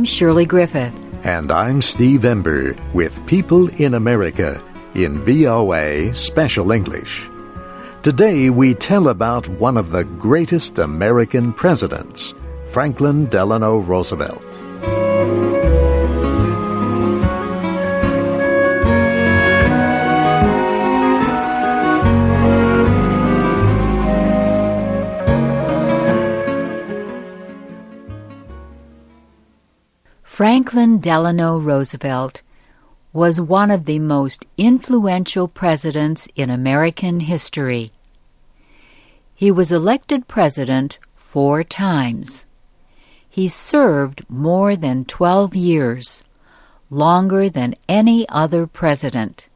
I'm Shirley Griffith. And I'm Steve Ember with People in America in VOA Special English. Today we tell about one of the greatest American presidents, Franklin Delano Roosevelt. Franklin Delano Roosevelt was one of the most influential presidents in American history. He was elected president four times. He served more than 12 years, longer than any other president.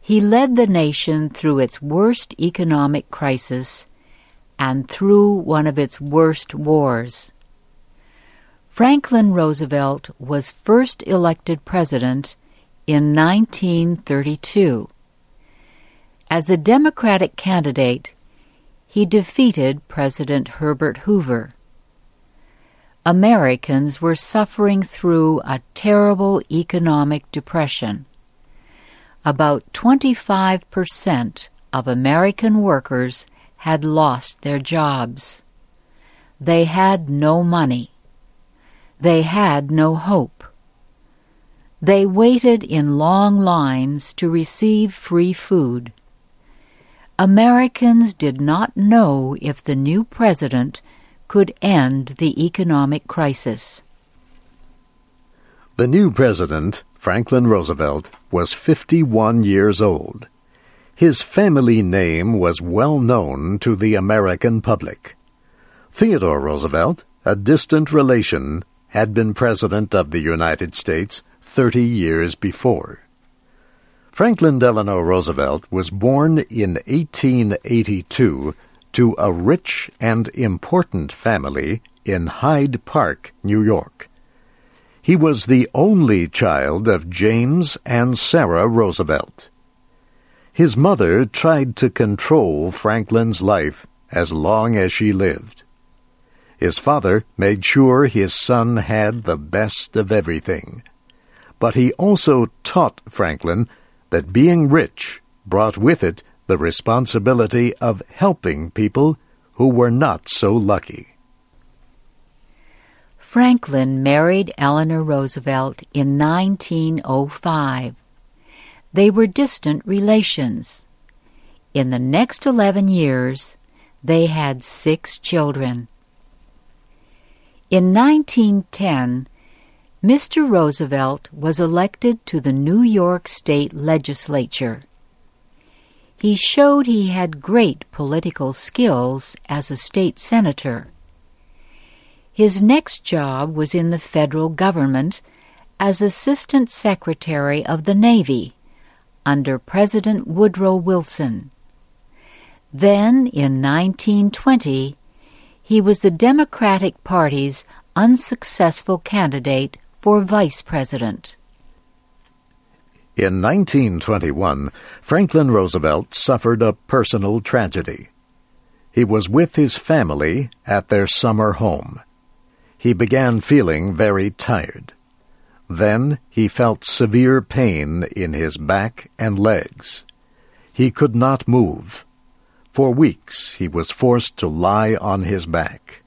He led the nation through its worst economic crisis and through one of its worst wars. Franklin Roosevelt was first elected president in 1932. As the Democratic candidate, he defeated President Herbert Hoover. Americans were suffering through a terrible economic depression. About 25% of American workers had lost their jobs. They had no money. They had no hope. They waited in long lines to receive free food. Americans did not know if the new president could end the economic crisis. The new president, Franklin Roosevelt, was 51 years old. His family name was well known to the American public. Theodore Roosevelt, a distant relation, had been President of the United States 30 years before. Franklin Delano Roosevelt was born in 1882 to a rich and important family in Hyde Park, New York. He was the only child of James and Sarah Roosevelt. His mother tried to control Franklin's life as long as she lived. His father made sure his son had the best of everything. But he also taught Franklin that being rich brought with it the responsibility of helping people who were not so lucky. Franklin married Eleanor Roosevelt in 1905. They were distant relations. In the next 11 years, they had six children. In 1910, Mr. Roosevelt was elected to the New York State Legislature. He showed he had great political skills as a state senator. His next job was in the federal government as Assistant Secretary of the Navy under President Woodrow Wilson. Then, in 1920, he was the Democratic Party's unsuccessful candidate for vice president. In 1921, Franklin Roosevelt suffered a personal tragedy. He was with his family at their summer home. He began feeling very tired. Then he felt severe pain in his back and legs. He could not move. For weeks he was forced to lie on his back.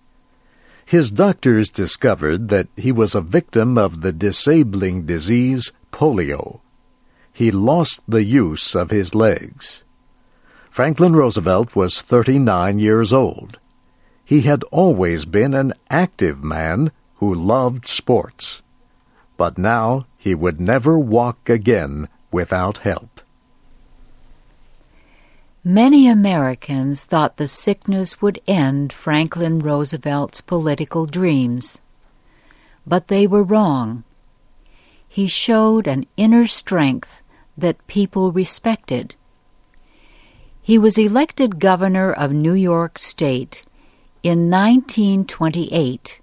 His doctors discovered that he was a victim of the disabling disease polio. He lost the use of his legs. Franklin Roosevelt was 39 years old. He had always been an active man who loved sports. But now he would never walk again without help. Many Americans thought the sickness would end Franklin Roosevelt's political dreams. But they were wrong. He showed an inner strength that people respected. He was elected governor of New York State in 1928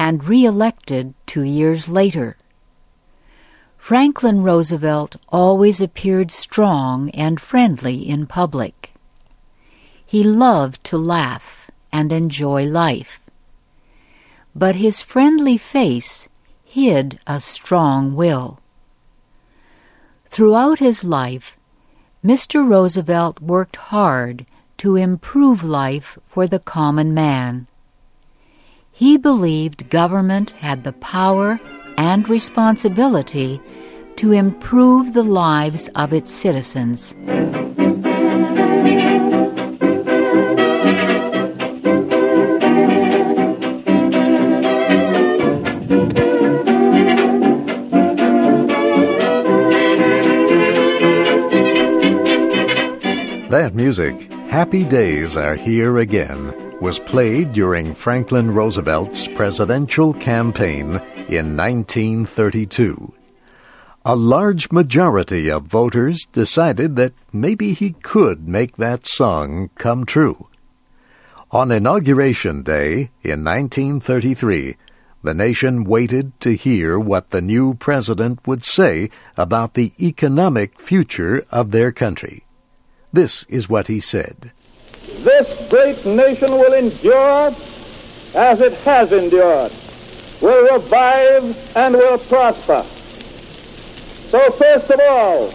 and re-elected two years later. Franklin Roosevelt always appeared strong and friendly in public. He loved to laugh and enjoy life. but his friendly face hid a strong will. Throughout his life, Mr. Roosevelt worked hard to improve life for the common man. He believed government had the power and responsibility to improve the lives of its citizens. That music, Happy Days Are Here Again, was played during Franklin Roosevelt's presidential campaign in 1932. A large majority of voters decided that maybe he could make that song come true. On Inauguration Day in 1933, the nation waited to hear what the new president would say about the economic future of their country. This is what he said. This great nation will endure as it has endured, will revive and will prosper. So first of all,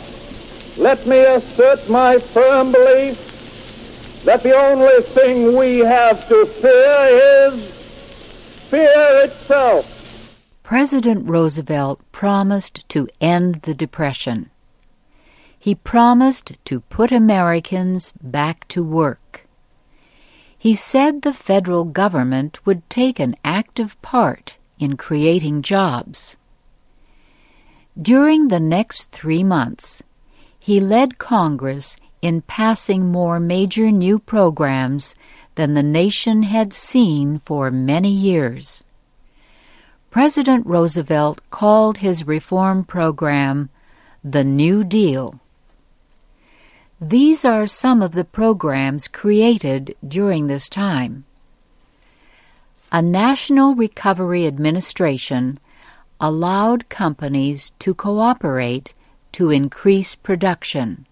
let me assert my firm belief that the only thing we have to fear is fear itself. President Roosevelt promised to end the Depression he promised to put Americans back to work. He said the federal government would take an active part in creating jobs. During the next three months, he led Congress in passing more major new programs than the nation had seen for many years. President Roosevelt called his reform program the New Deal. These are some of the programs created during this time. A National Recovery Administration allowed companies to cooperate to increase production.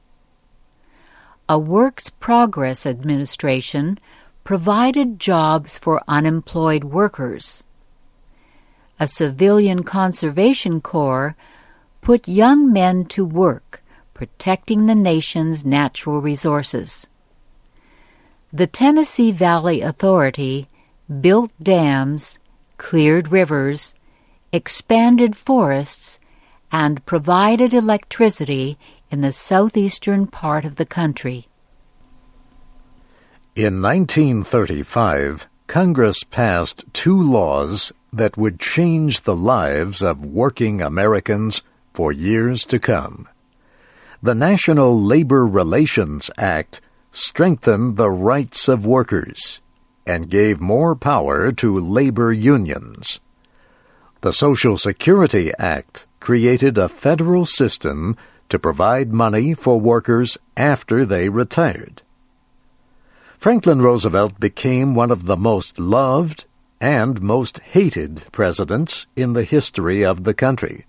A Works Progress Administration provided jobs for unemployed workers. A Civilian Conservation Corps put young men to work protecting the nation's natural resources. The Tennessee Valley Authority built dams, cleared rivers, expanded forests, and provided electricity in the southeastern part of the country. In 1935, Congress passed two laws that would change the lives of working Americans for years to come the National Labor Relations Act strengthened the rights of workers and gave more power to labor unions. The Social Security Act created a federal system to provide money for workers after they retired. Franklin Roosevelt became one of the most loved and most hated presidents in the history of the country.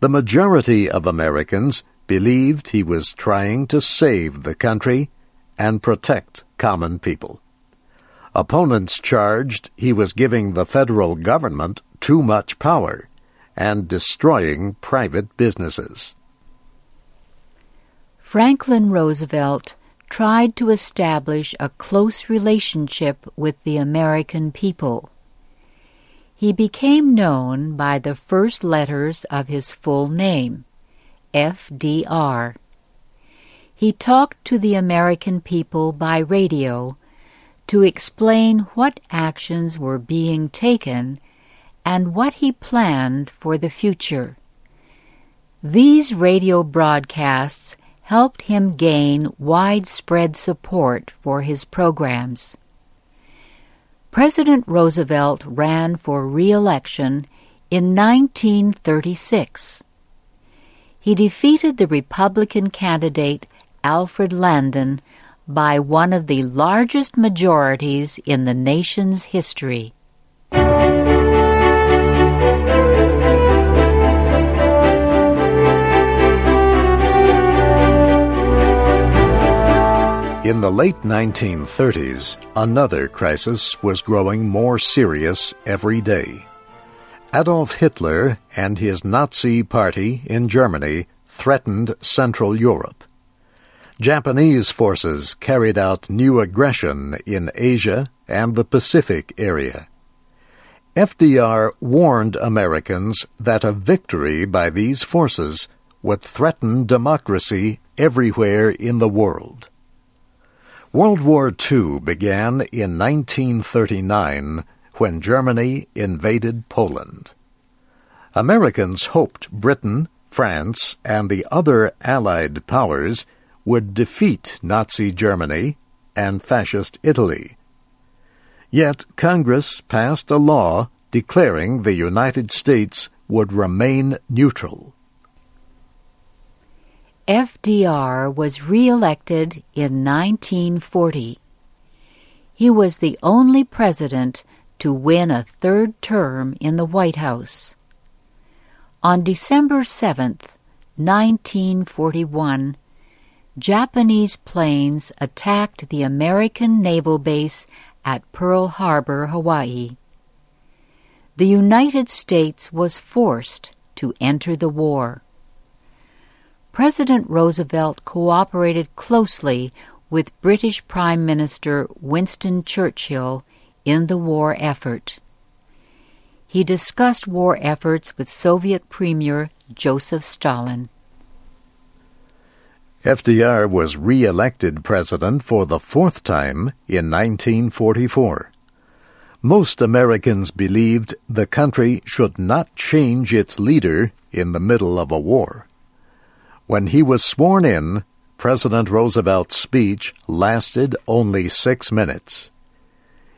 The majority of Americans believed he was trying to save the country and protect common people. Opponents charged he was giving the federal government too much power and destroying private businesses. Franklin Roosevelt tried to establish a close relationship with the American people. He became known by the first letters of his full name, FDR. He talked to the American people by radio to explain what actions were being taken and what he planned for the future. These radio broadcasts helped him gain widespread support for his programs. President Roosevelt ran for re-election in 1936 he defeated the Republican candidate Alfred Landon by one of the largest majorities in the nation's history. In the late 1930s, another crisis was growing more serious every day. Adolf Hitler and his Nazi Party in Germany threatened Central Europe. Japanese forces carried out new aggression in Asia and the Pacific area. FDR warned Americans that a victory by these forces would threaten democracy everywhere in the world. World War II began in 1939 when Germany invaded Poland. Americans hoped Britain, France, and the other Allied powers would defeat Nazi Germany and Fascist Italy. Yet Congress passed a law declaring the United States would remain neutral. FDR was re-elected in 1940. He was the only president to win a third term in the White House. On December 7, 1941, Japanese planes attacked the American naval base at Pearl Harbor, Hawaii. The United States was forced to enter the war. President Roosevelt cooperated closely with British Prime Minister Winston Churchill in the war effort. He discussed war efforts with Soviet Premier Joseph Stalin. FDR was re elected president for the fourth time in 1944. Most Americans believed the country should not change its leader in the middle of a war. When he was sworn in, President Roosevelt's speech lasted only six minutes.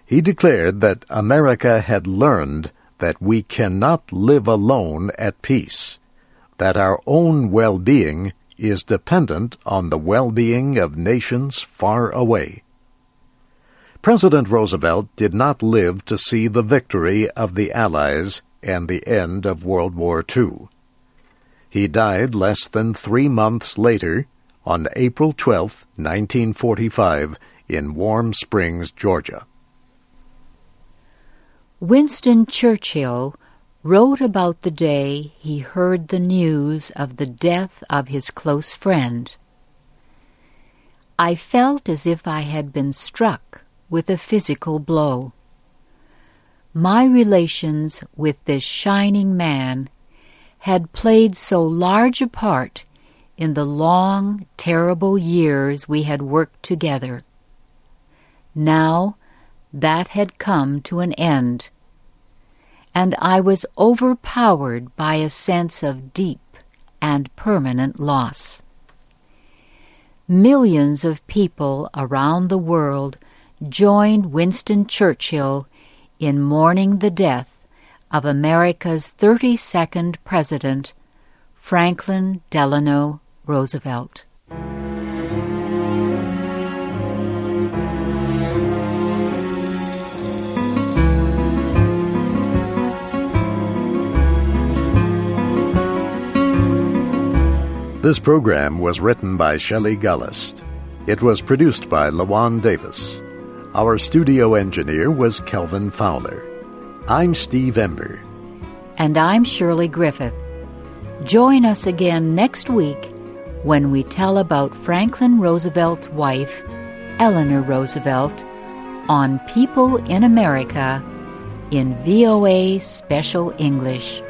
He declared that America had learned that we cannot live alone at peace, that our own well being is dependent on the well being of nations far away. President Roosevelt did not live to see the victory of the Allies and the end of World War II. He died less than three months later, on April 12, 1945, in Warm Springs, Georgia. Winston Churchill wrote about the day he heard the news of the death of his close friend. I felt as if I had been struck with a physical blow. My relations with this shining man had played so large a part in the long, terrible years we had worked together. Now that had come to an end, and I was overpowered by a sense of deep and permanent loss. Millions of people around the world joined Winston Churchill in mourning the death of America's 32nd President, Franklin Delano Roosevelt. This program was written by Shelley Gollust. It was produced by Lawan Davis. Our studio engineer was Kelvin Fowler. I'm Steve Ember. And I'm Shirley Griffith. Join us again next week when we tell about Franklin Roosevelt's wife, Eleanor Roosevelt, on People in America in VOA Special English.